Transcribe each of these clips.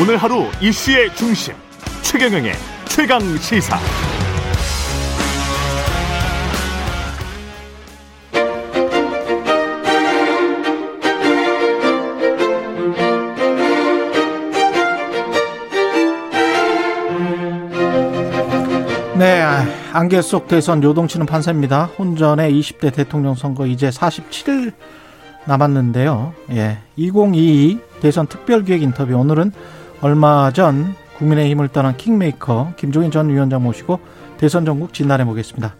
오늘 하루 이슈의 중심 최경영의 최강 시사. 네, 안개 속 대선 요동치는 판세입니다. 혼전의 20대 대통령 선거 이제 47일 남았는데요. 예, 2022 대선 특별기획 인터뷰 오늘은 얼마 전 국민의힘을 떠난 킹메이커 김종인 전 위원장 모시고 대선 전국 진단해 보겠습니다.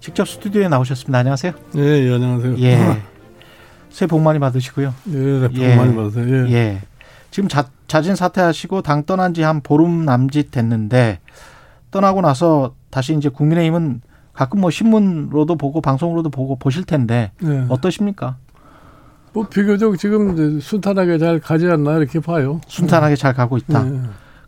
직접 스튜디오에 나오셨습니다. 안녕하세요. 예, 안녕하세요. 예. 새해 복 많이 받으시고요. 예, 복 예. 많이 받으세요. 예. 예. 지금 자, 자진 사퇴하시고 당 떠난 지 한 보름 남짓 됐는데 떠나고 나서 다시 이제 국민의힘은 가끔 뭐 신문으로도 보고 방송으로도 보고 보실 텐데 네. 어떠십니까? 뭐 비교적 지금 순탄하게 잘 가지 않나 이렇게 봐요. 순탄하게 잘 가고 있다. 네.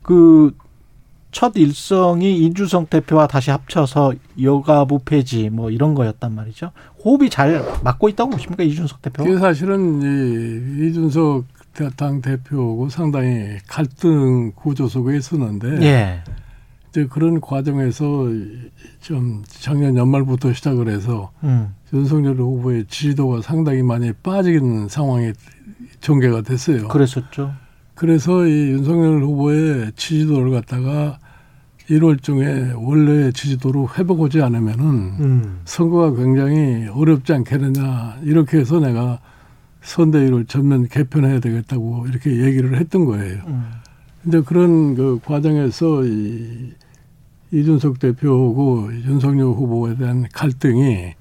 그첫 일성이 이준석 대표와 다시 합쳐서 여가부 폐지 뭐 이런 거였단 말이죠. 호흡이 잘 맞고 있다고 보십니까 이준석 대표? 그 사실은 이 이준석 당 대표하고 상당히 갈등 구조 속에 있었는데. 예. 이제 그런 과정에서 좀 작년 연말부터 시작을 해서 음. 윤석열 후보의 지지도가 상당히 많이 빠지는 상황이 전개가 됐어요. 그랬었죠. 그래서 이 윤석열 후보의 지지도를 갖다가 1월 중에 원래의 지지도로 회복하지 않으면은 음. 선거가 굉장히 어렵지 않겠느냐 이렇게 해서 내가 선대위를 전면 개편해야 되겠다고 이렇게 얘기를 했던 거예요. 음. 근데 그런 그 과정에서 이 이준석 대표하고 윤석열 후보에 대한 갈등이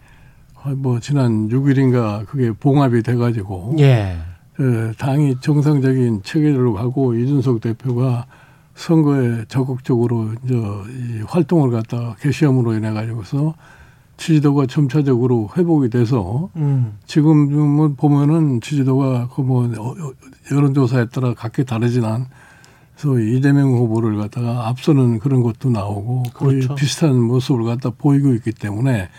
뭐 지난 6일인가 그게 봉합이 돼가지고 예. 그 당이 정상적인 체계로 가고 이준석 대표가 선거에 적극적으로 이제 이 활동을 갖다 개시험으로 인해 가지고서 지지도가 점차적으로 회복이 돼서 음. 지금은 보면은 지지도가 그뭐 여론조사에 따라 각기 다르지만 그래서 이재명 후보를 갖다가 앞서는 그런 것도 나오고 거의 그렇죠. 비슷한 모습을 갖다 보이고 있기 때문에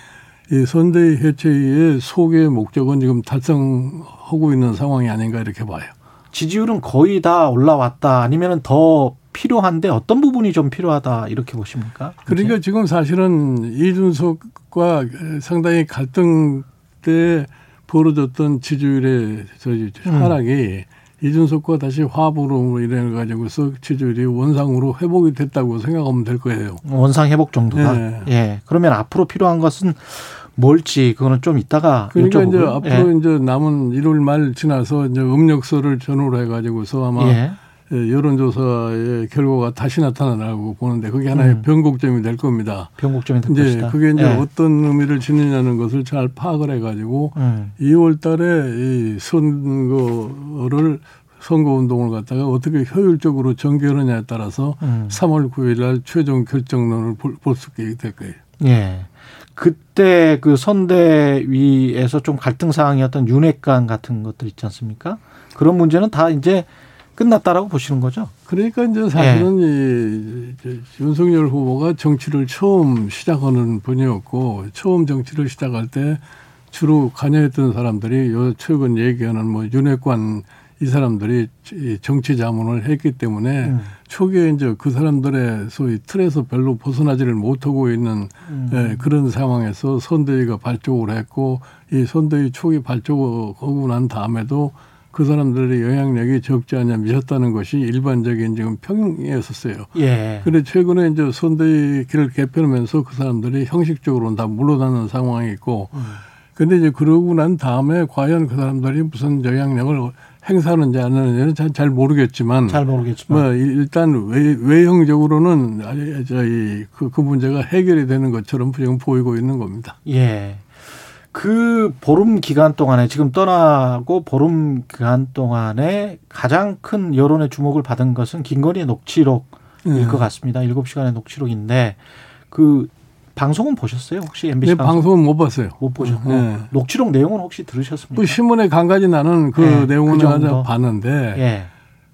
이 선대위 해체의 소개 목적은 지금 달성하고 있는 상황이 아닌가 이렇게 봐요. 지지율은 거의 다 올라왔다 아니면은 더 필요한데 어떤 부분이 좀 필요하다 이렇게 보십니까? 그러니까 지금 사실은 이준석과 상당히 갈등 때 벌어졌던 지지율의 저 하락이 음. 이준석과 다시 화합으로 이래 가지고서 지지율이 원상으로 회복이 됐다고 생각하면 될 거예요. 원상 회복 정도다. 네. 예. 그러면 앞으로 필요한 것은 뭘지 그거는 좀 이따가 그러니까 여쭤보고요. 이제 앞으로 예. 이제 남은 1월 말 지나서 이제 음력서를 전후로 해가지고서 아마 예. 예. 여론조사의 결과가 다시 나타나라고 보는데 그게 하나의 음. 변곡점이 될 겁니다. 변곡점이 될 이제 것이다. 그게 이제 예. 어떤 의미를 지니냐는 것을 잘 파악을 해가지고 음. 2월 달에 이 선거를 선거운동을 갖다가 어떻게 효율적으로 전개하느냐에 따라서 음. 3월 9일 날 최종 결정론을 볼 수 있게 될 거예요. 예. 그때 그 선대위에서 좀 갈등 사항이었던 윤핵관 같은 것들 있지 않습니까? 그런 문제는 다 이제 끝났다라고 보시는 거죠? 그러니까 이제 사실은 예. 이 윤석열 후보가 정치를 처음 시작하는 분이었고 처음 정치를 시작할 때 주로 관여했던 사람들이 요 최근 얘기하는 뭐 윤핵관 이 사람들이 정치 자문을 했기 때문에 음. 초기에 이제 그 사람들의 소위 틀에서 별로 벗어나지를 못하고 있는 음. 예, 그런 상황에서 선대위가 발족을 했고 이 선대위 초기 발족하고 난 다음에도 그 사람들의 영향력이 적지 않냐 미쳤다는 것이 일반적인 지금 평이었었어요. 예. 그런데 최근에 이제 선대위 길을 개편하면서 그 사람들이 형식적으로 다 물러나는 상황이 있고 음. 근데 이제 그러고 난 다음에 과연 그 사람들이 무슨 영향력을 행사하는지 안 하는지는 잘, 잘 모르겠지만. 잘 모르겠지만. 뭐 일단 외, 외형적으로는 저희 그, 그 문제가 해결이 되는 것처럼 지금 보이고 있는 겁니다. 예. 그 보름 기간 동안에 지금 떠나고 보름 기간 동안에 가장 큰 여론의 주목을 받은 것은 김건희의 녹취록일 네. 것 같습니다. 일곱 시간의 녹취록인데 그 방송은 보셨어요? 혹시 MBC 네, 방송? 방송은 못 봤어요. 못 보셨고 네. 녹취록 내용은 혹시 들으셨습니까? 그 신문에 간간히 나는 그 네, 내용은 그 봤는데 예.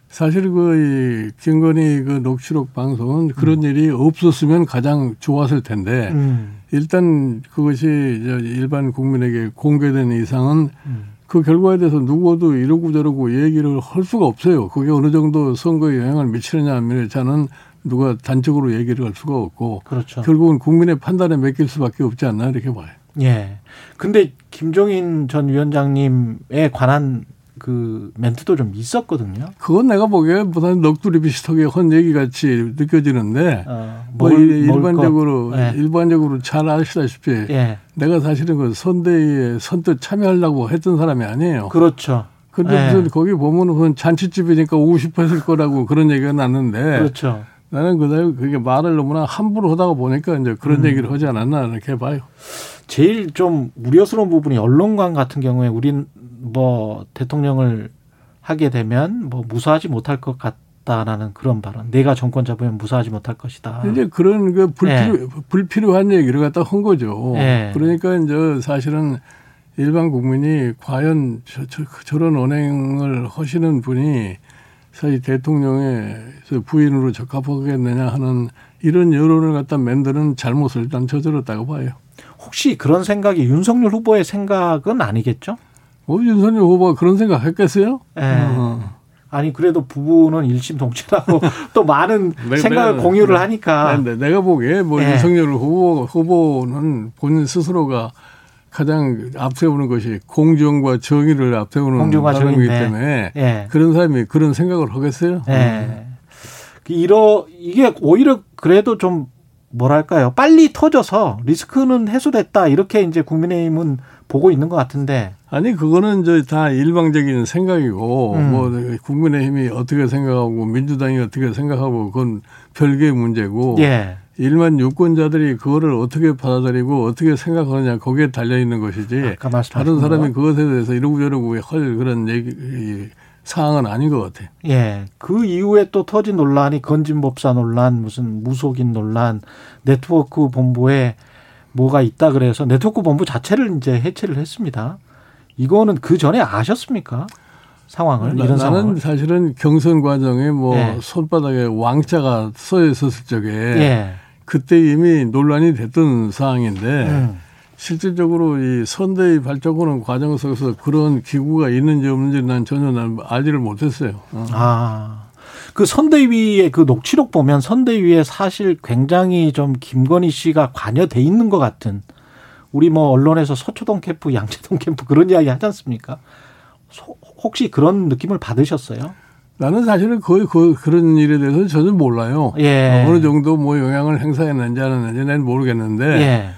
사실 그 김건희 그 녹취록 방송은 그런 음. 일이 없었으면 가장 좋았을 텐데 음. 일단 그것이 일반 국민에게 공개된 이상은 음. 그 결과에 대해서 누구도 이러고 저러고 얘기를 할 수가 없어요. 그게 어느 정도 선거에 영향을 미치느냐 하면 저는 누가 단적으로 얘기를 할 수가 없고 그렇죠. 결국은 국민의 판단에 맡길 수밖에 없지 않나 이렇게 봐요. 예. 근데 김종인 전 위원장님에 관한 그 멘트도 좀 있었거든요. 그건 내가 보기에 보다는 넋두리 비슷하게 헌 얘기 같이 느껴지는데 어, 뭐 뭘- 일반적으로 뭘 거- 예. 일반적으로 잘 아시다시피 예. 내가 사실은 그 선대위에 선뜻 참여하려고 했던 사람이 아니에요. 그렇죠. 근데 예. 무슨 거기 보면은 잔치집이니까 오고 싶어 했을 거라고 그런 얘기가 났는데 그렇죠. 나는 그다음에 그게 말을 너무나 함부로 하다가 보니까 이제 그런 음. 얘기를 하지 않았나 이렇게 봐요. 제일 좀 우려스러운 부분이 언론관 같은 경우에 우린 뭐 대통령을 하게 되면 뭐 무사하지 못할 것 같다라는 그런 발언. 내가 정권 잡으면 무사하지 못할 것이다. 이제 그런 그 불필요, 불필요한 얘기를 갖다 한 거죠. 예. 그러니까 이제 사실은 일반 국민이 과연 저, 저, 저 런 언행을 하시는 분이 사실 대통령의 부인으로 적합하겠느냐 하는 이런 여론을 갖다 만드는 잘못을 일단 저질렀다고 봐요. 혹시 그런 생각이 윤석열 후보의 생각은 아니겠죠? 뭐 윤석열 후보가 그런 생각 했겠어요? 예. 어. 아니 그래도 부부는 일심동체라고 또 많은 네, 생각을 네, 공유를 네. 하니까 네, 네. 내가 보기에 뭐 예. 윤석열 후보, 후보는 본인 스스로가 가장 앞세우는 것이 공정과 정의를 앞세우는 공정과 사람이기 정의인데. 때문에 예. 그런 사람이 그런 생각을 하겠어요? 예. 이러 이게 오히려 그래도 좀 뭐랄까요? 빨리 터져서 리스크는 해소됐다. 이렇게 이제 국민의힘은 보고 있는 것 같은데. 아니 그거는 이제 다 일방적인 생각이고 음. 뭐 국민의힘이 어떻게 생각하고 민주당이 어떻게 생각하고 그건 별개의 문제고 예. 일반 유권자들이 그거를 어떻게 받아들이고 어떻게 생각하느냐 거기에 달려 있는 것이지 다른 사람이 거. 그것에 대해서 이러고 저러고 할 그런 얘기 이 사항은 아닌 것 같아요. 예. 그 이후에 또 터진 논란이 건진법사 논란, 무슨 무속인 논란, 네트워크 본부에 뭐가 있다 그래서 네트워크 본부 자체를 이제 해체를 했습니다. 이거는 그 전에 아셨습니까? 상황을 나, 이런 상황을. 사실은 경선 과정에 뭐 예. 손바닥에 왕자가 써 있었을 적에 예. 그때 이미 논란이 됐던 사항인데 음. 실질적으로 이 선대위 발족하는 과정 속에서 그런 기구가 있는지 없는지 난 전혀 난 알지를 못했어요. 어. 아. 그 선대위의 그 녹취록 보면 선대위에 사실 굉장히 좀 김건희 씨가 관여돼 있는 것 같은 우리 뭐 언론에서 서초동 캠프, 양재동 캠프 그런 이야기 하지 않습니까? 소- 혹시 그런 느낌을 받으셨어요? 나는 사실은 거의 그, 그런 일에 대해서 전혀 몰라요. 예. 어느 정도 뭐 영향을 행사했는지 안 했는지 난 모르겠는데 예.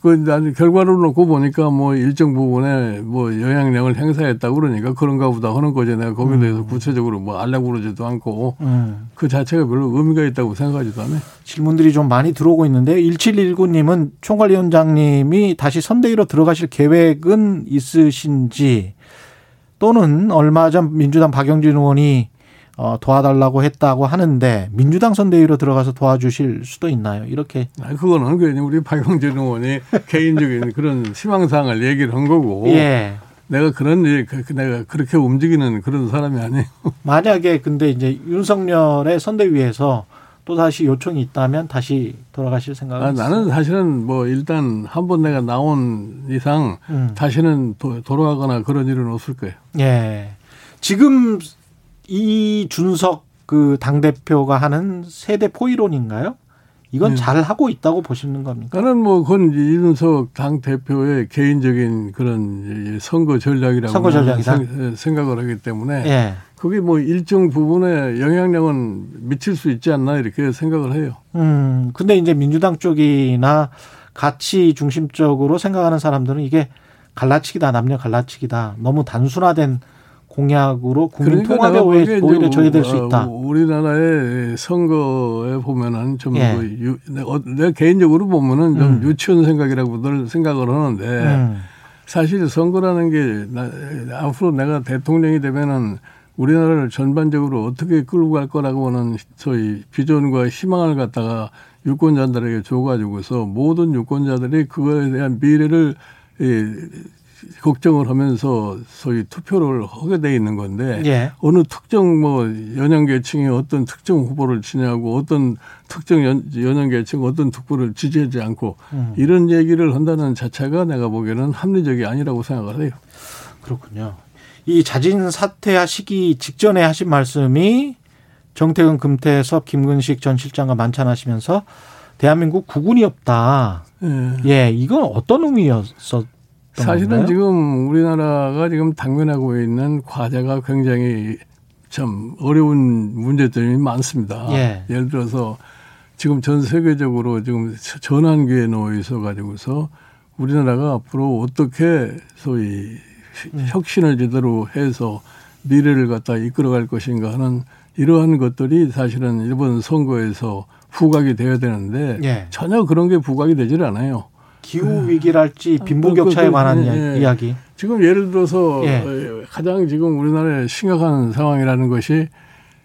그 나는 결과를 놓고 보니까 뭐 일정 부분에 뭐 영향력을 행사했다고 그러니까 그런가 보다 하는 거지 내가 거기에 대해서 구체적으로 뭐 알려고 그러지도 않고 음. 그 자체가 별로 의미가 있다고 생각하지도 않아요. 질문들이 좀 많이 들어오고 있는데 1719님은 총괄위원장님이 다시 선대위로 들어가실 계획은 있으신지 또는 얼마 전 민주당 박영진 의원이 어, 도와달라고 했다고 하는데 민주당 선대위로 들어가서 도와주실 수도 있나요? 이렇게 아니, 그거는 괜히 우리 박영진 의원이 개인적인 그런 희망사항을 얘기를 한 거고 예. 내가 그런 일, 그- 그 내가 그렇게 움직이는 그런 사람이 아니에요. 만약에 근데 이제 윤석열의 선대위에서 또 다시 요청이 있다면 다시 돌아가실 생각은 아? 나는 사실은 뭐 일단 한 번 내가 나온 이상 음. 다시는 도, 돌아가거나 그런 일은 없을 거예요. 예. 지금 이준석 그 당대표가 하는 세대 포이론인가요? 이건 네. 잘 하고 있다고 보시는 겁니까? 나는 뭐 그건 이준석 당 대표의 개인적인 그런 이 선거 전략이라고 선거 전략이다? 생- 생각을 하기 때문에 예. 그게 뭐 일정 부분에 영향력은 미칠 수 있지 않나 이렇게 생각을 해요. 음, 근데 이제 민주당 쪽이나 가치 중심적으로 생각하는 사람들은 이게 갈라치기다, 남녀 갈라치기다. 너무 단순화된 공약으로 국민 그러니까 통합에 오히려, 오히려 저해될 수 어, 있다. 우리나라의 선거에 보면은 좀 예. 그 유, 내가, 내가 개인적으로 보면은 좀 음. 유치원 생각이라고 늘 생각을 하는데 음. 사실 선거라는 게 나, 앞으로 내가 대통령이 되면은 우리나라를 전반적으로 어떻게 끌고 갈 거라고 하는 소위 비전과 희망을 갖다가 유권자들에게 줘가지고서 모든 유권자들이 그거에 대한 미래를 이, 걱정을 하면서 소위 투표를 하게 돼 있는 건데 예. 어느 특정 뭐 연령 계층이 어떤 특정 후보를 지냐고 어떤 특정 연, 연령 계층 어떤 특보를 지지하지 않고 음. 이런 얘기를 한다는 자체가 내가 보기에는 합리적이 아니라고 생각을 해요. 그렇군요. 이 자진 사퇴하시기 직전에 하신 말씀이 정태근, 금태섭, 김근식 전 실장과 만찬하시면서 대한민국 국군이 없다. 예, 예 이건 어떤 의미였었? 사실은 건가요? 지금 우리나라가 지금 당면하고 있는 과제가 굉장히 참 어려운 문제점이 많습니다. 예. 예를 들어서 지금 전 세계적으로 지금 전환기에 놓여 있어 가지고서 우리나라가 앞으로 어떻게 소위 음. 혁신을 제대로 해서 미래를 갖다 이끌어갈 것인가 하는 이러한 것들이 사실은 이번 선거에서 부각이 되어야 되는데 예. 전혀 그런 게 부각이 되질 않아요. 기후 위기랄지 아, 빈부격차에 그, 그, 관한 예, 예. 이야기. 지금 예를 들어서 예. 가장 지금 우리나라에 심각한 상황이라는 것이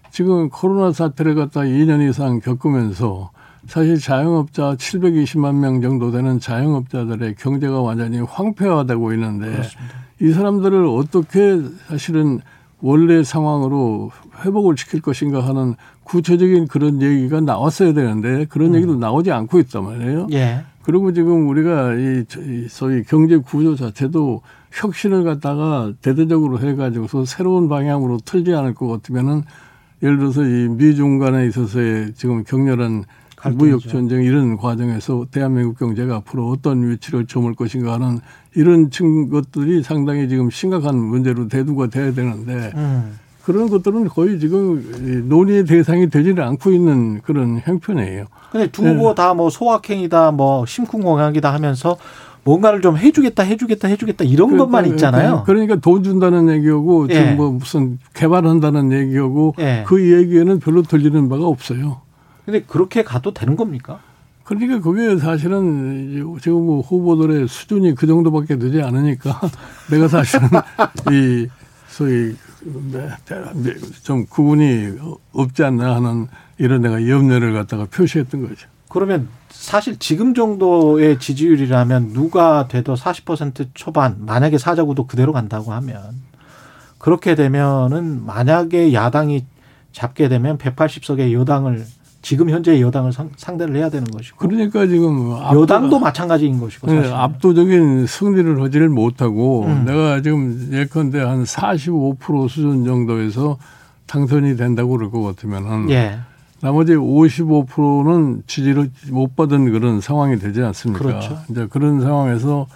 지금 코로나 사태를 갖다 2년 이상 겪으면서 사실 자영업자 720만 명 정도 되는 자영업자들의 경제가 완전히 황폐화되고 있는데 그렇습니다. 이 사람들을 어떻게 사실은 원래 상황으로 회복을 시킬 것인가 하는 구체적인 그런 얘기가 나왔어야 되는데 그런 음. 얘기도 나오지 않고 있단 말이에요. 예. 그리고 지금 우리가 이 소위 경제 구조 자체도 혁신을 갖다가 대대적으로 해가지고서 새로운 방향으로 틀지 않을 것 같으면은 예를 들어서 이 미중 간에 있어서의 지금 격렬한 무역 전쟁 이런 과정에서 대한민국 경제가 앞으로 어떤 위치를 점을 것인가 하는 이런 층 것들이 상당히 지금 심각한 문제로 대두가 돼야 되는데 음. 그런 것들은 거의 지금 논의의 대상이 되지는 않고 있는 그런 형편이에요. 근데 두 후보 네. 다뭐 소확행이다, 뭐 심쿵공약이다 하면서 뭔가를 좀 해주겠다, 해주겠다, 해주겠다 이런 그러니까, 것만 있잖아요. 그러니까 돈 준다는 얘기하고 예. 지금 뭐 무슨 개발한다는 얘기하고 예. 그 얘기에는 별로 들리는 바가 없어요. 근데 그렇게 가도 되는 겁니까? 그러니까 그게 사실은 지금 뭐 후보들의 수준이 그 정도밖에 되지 않으니까 내가 사실은 이 소위 좀 구분이 없지 않나 하는 이런 내가 염려를 갖다가 표시했던 거죠. 그러면 사실 지금 정도의 지지율이라면 누가 돼도 40% 초반 만약에 사자구도 그대로 간다고 하면 그렇게 되면은 만약에 야당이 잡게 되면 180석의 여당을 지금 현재 여당을 상, 대를 해야 되는 것이고. 그러니까 지금 여당도 마찬가지인 것이고. 네, 압도적인 승리를 하지를 못하고 음. 내가 지금 예컨대 한 45% 수준 정도에서 당선이 된다고 그럴 것 같으면은 예. 나머지 55%는 지지를 못 받은 그런 상황이 되지 않습니까? 그렇죠. 이제 그런 상황에서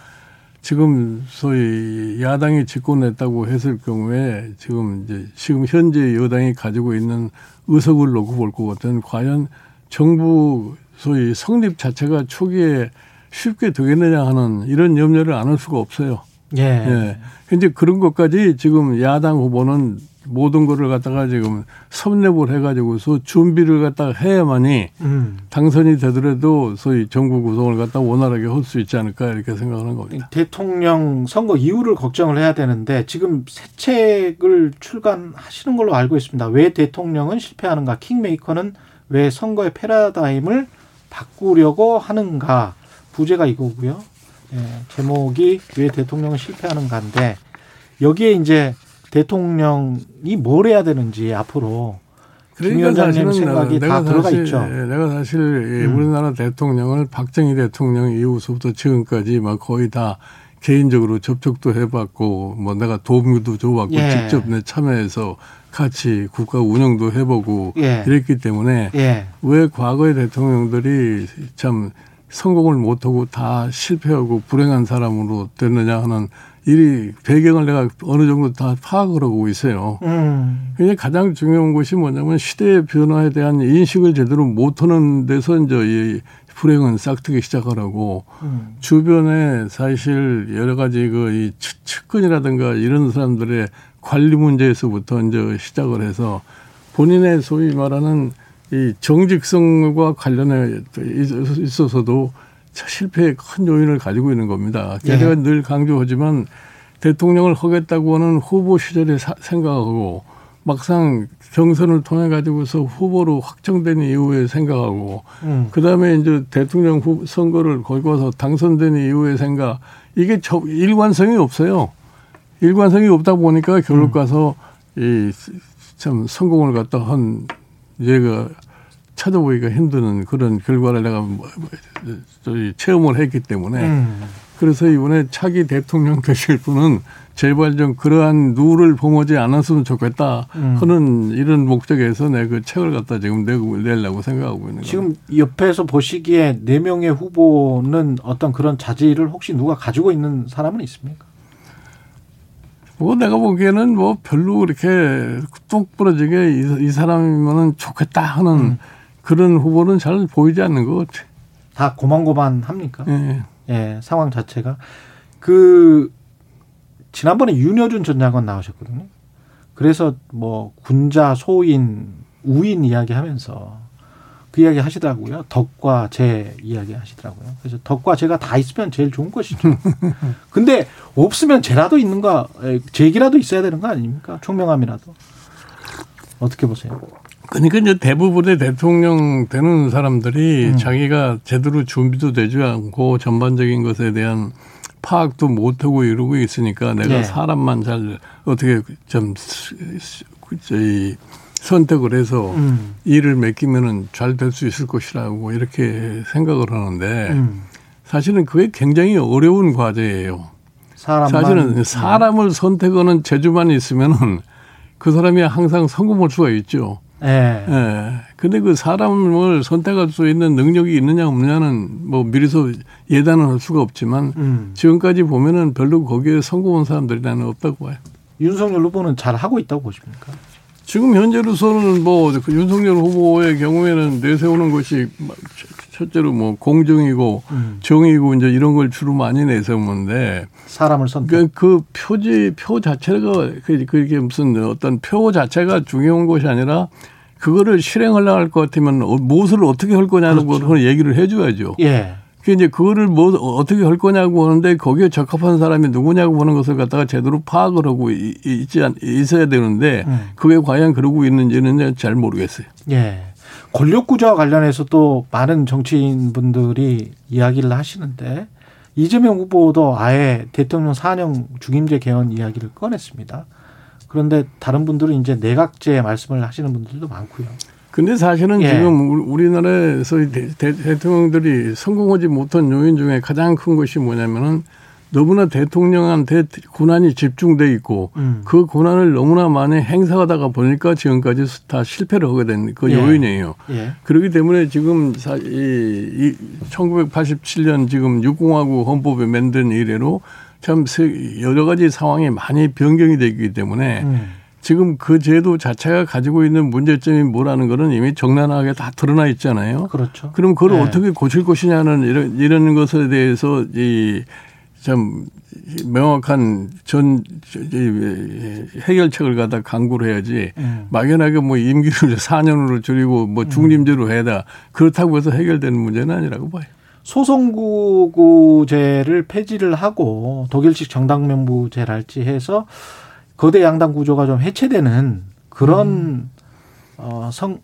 지금 소위 야당이 집권했다고 했을 경우에 지금 이제 지금 현재 여당이 가지고 있는 의석을 놓고 볼것 같은 과연 정부 소위 성립 자체가 초기에 쉽게 되겠느냐 하는 이런 염려를 안 할 수가 없어요. 예. 예. 현재 그런 것까지 지금 야당 후보는 모든 거를 갖다가 지금 섭렵을 해가지고서 준비를 갖다가 해야만이 음. 당선이 되더라도 소위 정부 구성을 갖다 원활하게 할 수 있지 않을까 이렇게 생각하는 겁니다. 대통령 선거 이후를 걱정을 해야 되는데 지금 새 책을 출간하시는 걸로 알고 있습니다. 왜 대통령은 실패하는가? 킹메이커는 왜 선거의 패러다임을 바꾸려고 하는가? 부제가 이거고요. 예, 제목이 왜 대통령은 실패하는가인데 여기에 이제 대통령이 뭘 해야 되는지 앞으로 그러니까 사실은 생각이 내가 다 들어가 있죠. 예, 내가 사실 음. 우리나라 대통령을 박정희 대통령 이후부터 지금까지 막 거의 다 개인적으로 접촉도 해봤고 뭐 내가 도움도 줘봤고 예. 직접 내 참여해서 같이 국가 운영도 해보고 예. 이랬기 때문에 예. 왜 과거의 대통령들이 참 성공을 못하고 다 실패하고 불행한 사람으로 됐느냐 하는 이 배경을 내가 어느 정도 다 파악을 하고 있어요. 음. 근데 가장 중요한 것이 뭐냐면 시대의 변화에 대한 인식을 제대로 못하는 데서 이제 이 불행은 싹트기 시작하라고 음. 주변에 사실 여러 가지 그이 측근이라든가 이런 사람들의 관리 문제에서부터 이제 시작을 해서 본인의 소위 말하는 이 정직성과 관련해 있어서도 실패의 큰 요인을 가지고 있는 겁니다. 예. 제가 늘 강조하지만 대통령을 하겠다고 하는 후보 시절에 사, 생각하고 막상 경선을 통해 가지고서 후보로 확정된 이후에 생각하고 음. 그다음에 이제 대통령 후, 선거를 걸고서 당선된 이후에 생각 이게 저, 일관성이 없어요. 일관성이 없다 보니까 결국 음. 가서 이참 성공을 갖다 한 얘가 찾아보기가 힘드는 그런 결과를 내가 뭐, 뭐, 체험을 했기 때문에 음. 그래서 이번에 차기 대통령 되실 분은 제발 좀 그러한 누를 범하지 않았으면 좋겠다 음. 하는 이런 목적에서 내 그 책을 갖다 지금 내고 내려고 생각하고 있는 거예요. 지금 옆에서 보시기에 네 명의 후보는 어떤 그런 자질을 혹시 누가 가지고 있는 사람은 있습니까? 뭐 내가 보기에는 뭐 별로 그렇게 뚝 부러지게 이, 이 사람이면은 좋겠다 하는 음. 그런 후보는 잘 보이지 않는 것 같아. 다 고만고만 합니까? 예. 예, 상황 자체가 그 지난번에 윤여준 전 장관 나오셨거든요. 그래서 뭐 군자, 소인, 우인 이야기 하면서 그 이야기 하시더라고요. 덕과 재 이야기 하시더라고요. 그래서 덕과 재가 다 있으면 제일 좋은 것이죠. 근데 없으면 재라도 있는가, 재기라도 있어야 되는 거 아닙니까? 총명함이라도. 어떻게 보세요? 그러니까 이제 대부분의 대통령 되는 사람들이 음. 자기가 제대로 준비도 되지 않고 전반적인 것에 대한 파악도 못하고 이러고 있으니까 내가 네. 사람만 잘 어떻게 좀 저희 선택을 해서 음. 일을 맡기면은 잘 될 수 있을 것이라고 이렇게 생각을 하는데 음. 사실은 그게 굉장히 어려운 과제예요. 사람만. 사실은 네. 사람을 선택하는 재주만 있으면은 그 사람이 항상 성공할 수가 있죠. 예. 예. 근데 그 사람을 선택할 수 있는 능력이 있느냐 없느냐는 뭐 미리서 예단을 할 수가 없지만 음. 지금까지 보면은 별로 거기에 성공한 사람들이 나는 없다고 봐요. 윤석열 후보는 잘 하고 있다고 보십니까? 지금 현재로서는 뭐그 윤석열 후보의 경우에는 내세우는 것이 첫째로 뭐 공정이고 음. 정의고 이제 이런 걸 주로 많이 내세우는데 사람을 선택 그, 그 표지 표 자체가 그, 그게 무슨 어떤 표 자체가 중요한 것이 아니라 그거를 실행하려고 할 것 같으면 어, 무엇을 어떻게 할 거냐는 그렇죠. 걸 얘기를 해줘야죠. 예. 그 이제 그거를 뭐 어떻게 할 거냐고 하는데 거기에 적합한 사람이 누구냐고 보는 것을 갖다가 제대로 파악을 하고 있지 않, 있어야 되는데 음. 그게 과연 그러고 있는지는 잘 모르겠어요. 예. 권력 구조와 관련해서 또 많은 정치인 분들이 이야기를 하시는데 이재명 후보도 아예 대통령 사령 중임제 개헌 이야기를 꺼냈습니다. 그런데 다른 분들은 이제 내각제 말씀을 하시는 분들도 많고요. 근데 사실은 예. 지금 우리나라에서 대, 통령들이 성공하지 못한 요인 중에 가장 큰 것이 뭐냐면은 너무나 대통령한테 고난이 집중돼 있고 음. 그 고난을 너무나 많이 행사하다가 보니까 지금까지 다 실패를 하게 된그 예. 요인이에요. 예. 그렇기 때문에 지금 이, 이 1987년 지금 육공화국 헌법에 만든 이래로 참 여러 가지 상황이 많이 변경이 되기 때문에 음. 지금 그 제도 자체가 가지고 있는 문제점이 뭐라는 거는 이미 적나라하게 다 드러나 있잖아요. 그렇죠. 그럼 그걸 네. 어떻게 고칠 것이냐는 이런, 이런 것에 대해서 이 참 명확한 전 해결책을 갖다 강구를 해야지 음. 막연하게 뭐 임기를 4년으로 줄이고 뭐 음. 중림제로 해다 그렇다고 해서 해결되는 문제는 아니라고 봐요. 소송구제를 폐지를 하고 독일식 정당명부제랄지 해서 거대 양당 구조가 좀 해체되는 그런 음. 어, 성,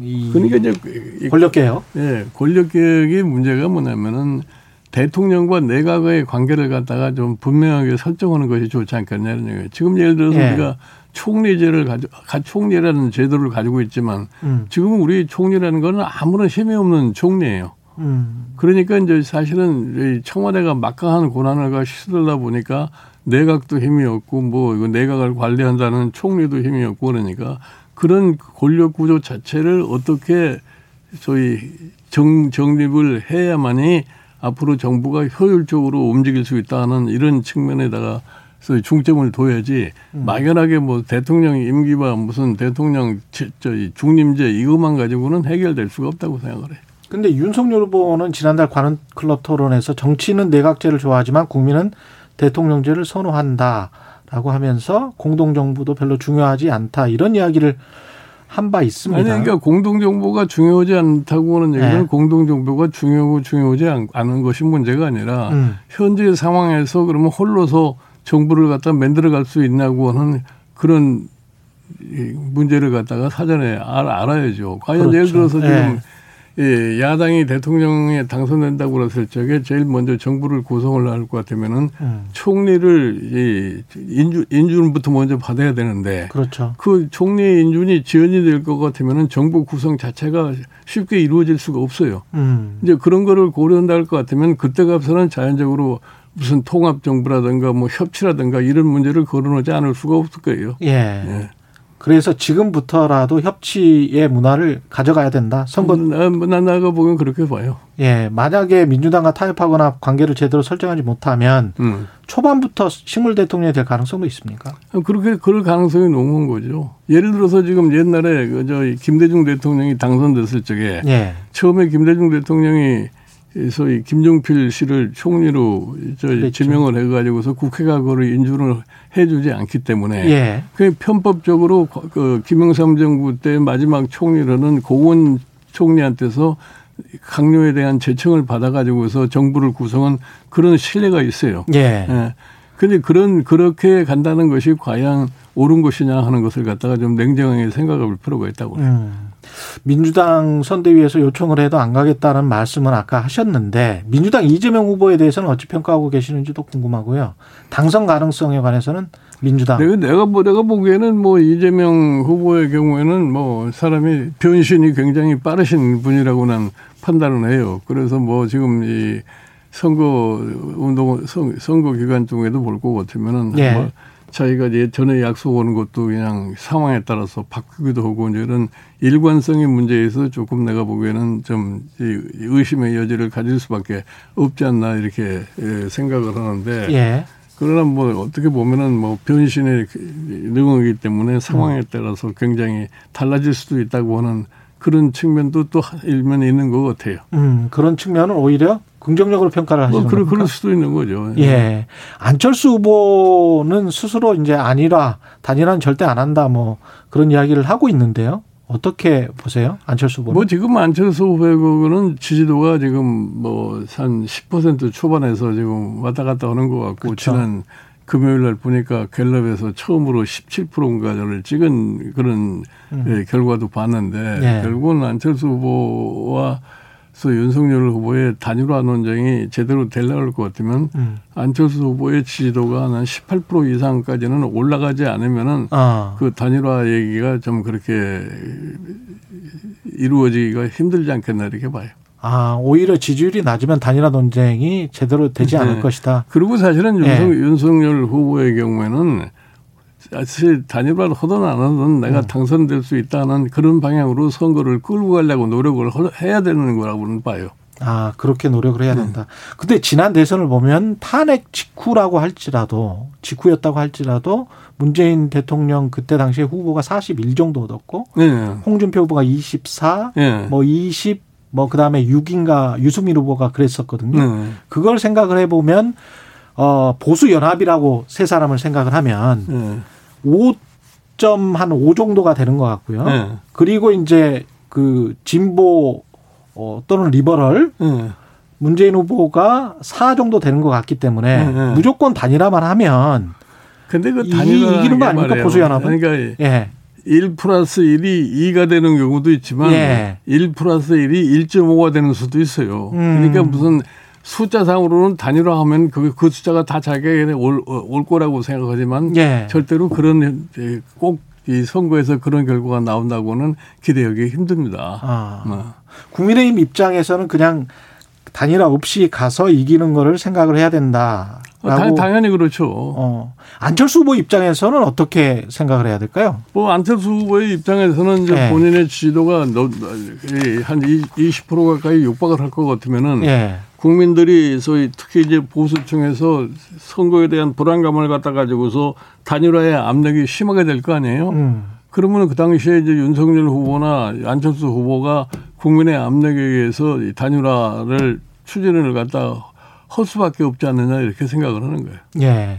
이 그러니까 이제 권력 개혁. 예, 권력 개혁의 문제가 뭐냐면은 대통령과 내각의 관계를 갖다가 좀 분명하게 설정하는 것이 좋지 않겠냐는 얘기예요. 지금 예를 들어서 예. 우리가 총리제를 가지고 총리라는 제도를 가지고 있지만 음. 지금 우리 총리라는 거는 아무런 힘이 없는 총리예요. 음. 그러니까 이제 사실은 청와대가 막강한 권한을 시들다 보니까 내각도 힘이 없고 뭐 이거 내각을 관리한다는 총리도 힘이 없고 그러니까 그런 권력 구조 자체를 어떻게 저희 정, 정립을 해야만이 앞으로 정부가 효율적으로 움직일 수 있다는 이런 측면에다가 중점을 둬야지 음. 막연하게 뭐 대통령 임기와 무슨 대통령 저희 중림제 이것만 가지고는 해결될 수가 없다고 생각을 해요. 근데 윤석열 후보는 지난달 관훈 클럽 토론에서 정치는 내각제를 좋아하지만 국민은 대통령제를 선호한다라고 하면서 공동정부도 별로 중요하지 않다 이런 이야기를 한 바 있습니다. 아니, 그러니까 공동정보가 중요하지 않다고 하는 얘기는 네. 공동정보가 중요하고 중요하지 않은 것이 문제가 아니라 음. 현재 상황에서 그러면 홀로서 정부를 갖다 만들어 갈 수 있냐고 하는 그런 문제를 갖다가 사전에 알아야죠. 과연 그렇죠. 예를 들어서 지금 네. 예, 야당이 대통령에 당선된다고 그랬을 적에 제일 먼저 정부를 구성을 할 것 같으면은 음. 총리를 이 인준 인준부터 먼저 받아야 되는데 그렇죠. 그 총리의 인준이 지연이 될 것 같으면은 정부 구성 자체가 쉽게 이루어질 수가 없어요. 음. 이제 그런 거를 고려한다 할 것 같으면 그때 가서는 자연적으로 무슨 통합 정부라든가 뭐 협치라든가 이런 문제를 거론하지 않을 수가 없을 거예요. 예. 예. 그래서 지금부터라도 협치의 문화를 가져가야 된다. 선거 나, 나 나가 보면 그렇게 봐요. 예, 만약에 민주당과 타협하거나 관계를 제대로 설정하지 못하면 음. 초반부터 식물 대통령이 될 가능성도 있습니까? 그렇게 그럴 가능성이 높은 거죠. 예를 들어서 지금 옛날에 그저 김대중 대통령이 당선됐을 적에 예. 처음에 김대중 대통령이 소위 김종필 씨를 총리로 저 그렇죠. 지명을 해가지고서 국회가 그걸 인준을 해주지 않기 때문에 예. 그 편법적으로 그 김영삼 정부 때 마지막 총리로는 고원 총리한테서 강요에 대한 제청을 받아가지고서 정부를 구성한 그런 신뢰가 있어요. 예. 예. 근데 그런 그렇게 간다는 것이 과연 옳은 것이냐 하는 것을 갖다가 좀 냉정하게 생각해 볼 필요가 있다고. 음. 민주당 선대위에서 요청을 해도 안 가겠다는 말씀은 아까 하셨는데 민주당 이재명 후보에 대해서는 어찌 평가하고 계시는지도 궁금하고요. 당선 가능성에 관해서는 민주당. 내가 내가 뭐 내가 보기에는 뭐 이재명 후보의 경우에는 뭐 사람이 변신이 굉장히 빠르신 분이라고 난 판단을 해요. 그래서 뭐 지금 이 선거 운동 선거 기간 중에도 볼 것 같으면은 네. 뭐 자기가 예전에 약속 오는 것도 그냥 상황에 따라서 바꾸기도 하고 이제 이런 일관성의 문제에서 조금 내가 보기에는 좀 의심의 여지를 가질 수밖에 없지 않나 이렇게 예, 생각을 하는데 예. 그러나 뭐 어떻게 보면은 뭐 변신의 능력이기 때문에 상황에 음. 따라서 굉장히 달라질 수도 있다고 하는 그런 측면도 또 일면에 있는 것 같아요. 음, 그런 측면은 오히려 긍정적으로 평가를 하시는 뭐 그럴, 그럴 수도 있는 거죠. 예. 예. 안철수 후보는 스스로 이제 아니라 단일화는 절대 안 한다 뭐 그런 이야기를 하고 있는데요. 어떻게 보세요? 안철수 후보? 뭐 지금 안철수 후보는 지지도가 지금 뭐한10% 초반에서 지금 왔다 갔다 하는 것 같고 그렇죠. 지난 금요일 날 보니까 갤럽에서 처음으로 17%인가를 찍은 그런 음. 예, 결과도 봤는데 네. 결국은 안철수 후보와 서 윤석열 후보의 단일화 논쟁이 제대로 될려올 것 같으면 음. 안철수 후보의 지지도가 한 18% 이상까지는 올라가지 않으면은 아. 그 단일화 얘기가 좀 그렇게 이루어지기가 힘들지 않겠나 이렇게 봐요. 아, 오히려 지지율이 낮으면 단일화 논쟁이 제대로 되지 않을 네. 것이다. 그리고 사실은 네. 윤석, 윤석열 후보의 경우에는 사실 단일화를 하든 안 하든 내가 음. 당선될 수 있다는 그런 방향으로 선거를 끌고 가려고 노력을 해야 되는 거라고는 봐요. 아, 그렇게 노력을 해야 된다. 음. 근데 지난 대선을 보면 탄핵 직후라고 할지라도, 직후였다고 할지라도 문재인 대통령 그때 당시에 후보가 41 정도 얻었고, 네. 홍준표 후보가 24, 네. 뭐 20, 뭐 그다음에 6인가 유승민 후보가 그랬었거든요. 음. 그걸 생각을 해보면 어 보수 연합이라고 세 사람을 생각을 하면 음. 5점 한5 정도가 되는 것 같고요. 음. 그리고 이제 그 진보 어 또는 리버럴 문재인 후보가 4 정도 되는 것 같기 때문에 무조건 단일화만 하면 근데 그 단일화 이기는 거 아닙니까 보수 연합은? 그러니까 예. 1 플러스 1이 2가 되는 경우도 있지만 예. 1 플러스 1이 1.5가 되는 수도 있어요. 음. 그러니까 무슨 숫자상으로는 단일화하면 그, 그 숫자가 다 자기에게 올, 올 거라고 생각하지만 예. 절대로 그런 꼭 이 선거에서 그런 결과가 나온다고는 기대하기 힘듭니다. 아. 어. 국민의힘 입장에서는 그냥 단일화 없이 가서 이기는 거를 생각을 해야 된다. 당, 당연히 그렇죠. 어. 안철수 후보 입장에서는 어떻게 생각을 해야 될까요? 뭐 안철수 후보의 입장에서는 이제 네. 본인의 지지도가 한 20% 가까이 육박을 할 것 같으면은 네. 국민들이 소위 특히 이제 보수층에서 선거에 대한 불안감을 갖다 가지고서 단일화의 압력이 심하게 될 거 아니에요. 음. 그러면 그 당시에 이제 윤석열 후보나 안철수 후보가 국민의 압력에 의해서 단일화를 추진을 갖다 할 수밖에 없지 않느냐 이렇게 생각을 하는 거예요. 예.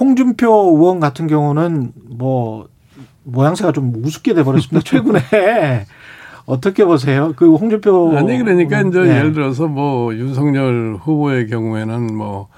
홍준표 의원 같은 경우는 뭐 모양새가 좀 우습게 돼 버렸습니다. 최근에 어떻게 보세요? 그 홍준표 아니 그러니까 이제 예. 예를 들어서 뭐 윤석열 후보의 경우에는 뭐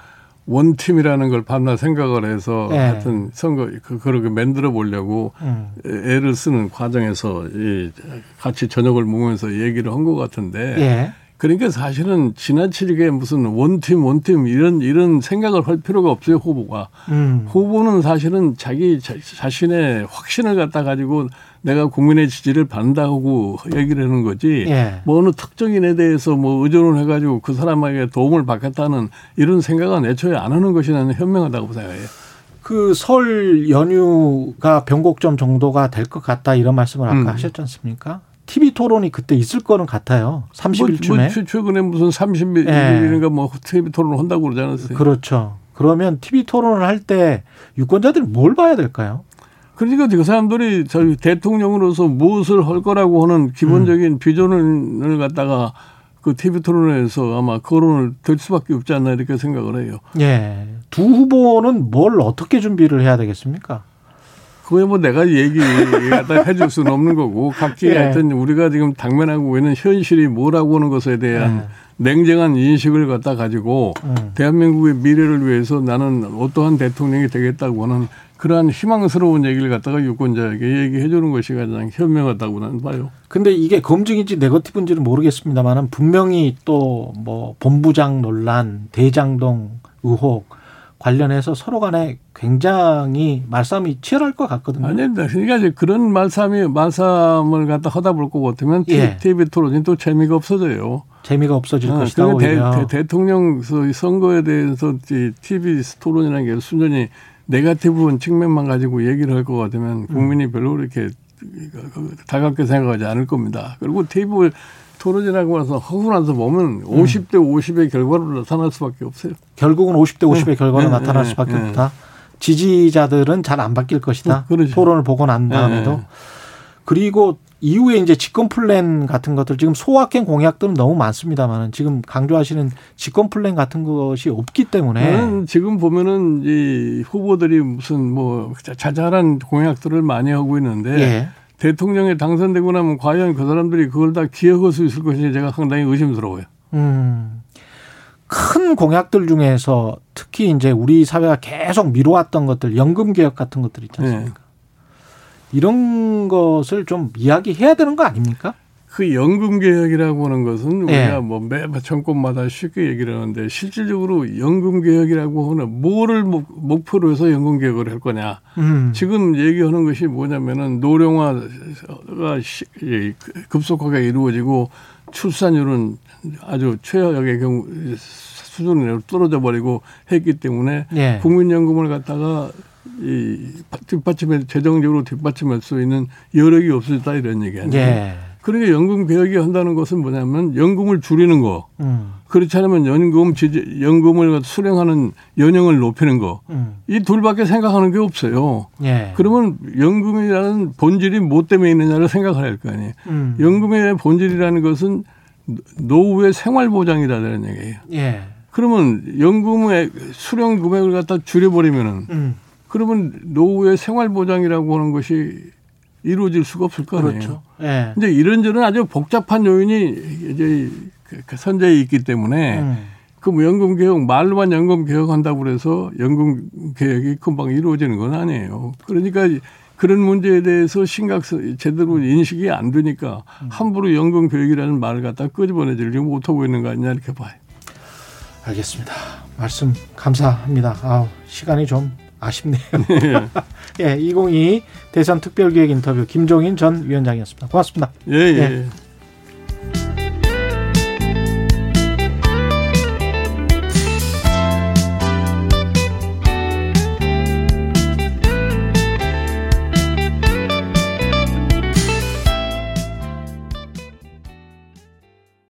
원팀이라는 걸 밤낮 생각을 해서 예. 하여튼 선거 그 그렇게 만들어 보려고 음. 애를 쓰는 과정에서 이 같이 저녁을 먹으면서 얘기를 한 것 같은데 예. 그러니까 사실은 지나치게 무슨 원팀 원팀 이런 이런 생각을 할 필요가 없어요 후보가 음. 후보는 사실은 자기 자, 신의 확신을 갖다 가지고 내가 국민의 지지를 받는다고 얘기를 하는 거지. 예. 뭐 어느 특정인에 대해서 뭐 의존을 해가지고 그 사람에게 도움을 받겠다는 이런 생각은 애초에 안 하는 것이 나는 현명하다고 생각해요. 그 설 연휴가 변곡점 정도가 될 것 같다 이런 말씀을 아까 음. 하셨지 않습니까? TV 토론이 그때 있을 거는 같아요. 30일쯤에. 뭐, 뭐 최근에 무슨 30일인가 뭐 TV 토론을 한다고 그러지 않았어요. 그렇죠. 그러면 TV 토론을 할 때 유권자들이 뭘 봐야 될까요? 그러니까 그 사람들이 저희 대통령으로서 무엇을 할 거라고 하는 기본적인 음. 비전을 갖다가 그 TV 토론에서 아마 거론을 될 수밖에 없지 않나 이렇게 생각을 해요. 예. 두 후보는 뭘 어떻게 준비를 해야 되겠습니까? 그거에 뭐 내가 얘기 갖다 해줄 수는 없는 거고 각기 예. 하여튼 우리가 지금 당면하고 있는 현실이 뭐라고 하는 것에 대한 예. 냉정한 인식을 갖다 가지고 음. 대한민국의 미래를 위해서 나는 어떠한 대통령이 되겠다고 하는 그러한 희망스러운 얘기를 갖다가 유권자에게 얘기해 주는 것이 가장 현명하다고 나는 봐요. 근데 이게 검증인지 네거티브인지는 모르겠습니다만은 분명히 또 뭐 본부장 논란, 대장동 의혹 관련해서 서로 간에 굉장히 말싸움이 치열할 것 같거든요. 아닙니다. 그러니까 이제 그런 말싸움이 말싸움을 갖다 하다 볼 것 같으면 예. TV 토론이 또 재미가 없어져요. 재미가 없어질 어, 것이다 오히려. 대, 통령 선거에 대해서 이 TV 토론이라는 게 순전히 네가티브 측면만 가지고 얘기를 할 것 같으면 국민이 별로 그렇게 다가게 생각하지 않을 겁니다. 그리고 토론이라고 해서 하고 나서 보면 50대 50의 결과로 나타날 수밖에 없어요. 결국은 50대 50의 결과로 네, 나타날 네, 수밖에 네. 없다. 지지자들은 잘 안 바뀔 것이다. 어. 토론을 보고 난 다음에도. 네. 그리고 이후에 이제 집권 플랜 같은 것들 지금 소확행 공약들은 너무 많습니다만 지금 강조하시는 집권 플랜 같은 것이 없기 때문에 지금 보면은 이 후보들이 무슨 뭐 자잘한 공약들을 많이 하고 있는데 예. 대통령에 당선되고 나면 과연 그 사람들이 그걸 다 기억할 수 있을 것인지 제가 상당히 의심스러워요. 음. 큰 공약들 중에서 특히 이제 우리 사회가 계속 미뤄왔던 것들 연금 개혁 같은 것들 있지 네. 않습니까? 이런 것을 좀 이야기해야 되는 거 아닙니까? 그 연금 개혁이라고 하는 것은 예. 우리가 뭐매 정권마다 쉽게 얘기를 하는데 실질적으로 연금 개혁이라고 하는 뭐를 목, 목표로 해서 연금 개혁을 할 거냐. 음. 지금 얘기하는 것이 뭐냐면은 노령화가 급속하게 이루어지고 출산율은 아주 최악의 경우 수준으로 떨어져 버리고 했기 때문에 예. 국민연금을 갖다가 이 뒷받침해 재정적으로 뒷받침할 수 있는 여력이 없어졌다 이런 얘기 아니에요. 예. 그러니까 연금 개혁이 한다는 것은 뭐냐면 연금을 줄이는 거. 음. 그렇지 않으면 연금 지지 연금을 수령하는 연령을 높이는 거. 음. 이 둘밖에 생각하는 게 없어요. 예. 그러면 연금이라는 본질이 뭐 때문에 있느냐를 생각을 할거 아니에요. 음. 연금의 본질이라는 것은 노후의 생활 보장이라는 얘기예요. 예. 그러면 연금의 수령 금액을 갖다 줄여버리면은 음. 그러면 노후의 생활 보장이라고 하는 것이 이루어질 수가 없을 거 아니에요. 그렇죠. 예. 근데 이런저런 아주 복잡한 요인이 이제 그- 그 선제에 있기 때문에 음. 그뭐 연금 개혁 말로만 연금 개혁한다고 그래서 연금 개혁이 금방 이루어지는 건 아니에요. 그러니까 그런 문제에 대해서 심각 제대로 인식이 안 되니까 함부로 연금 개혁이라는 말을 갖다 끄집어내지를 못하고 있는 거 아니냐 이렇게 봐요. 알겠습니다. 말씀 감사합니다. 아 시간이 좀 아쉽네요. 예, 2022 대선 특별기획 인터뷰 김종인 전 위원장이었습니다. 고맙습니다. 예, 예. 예.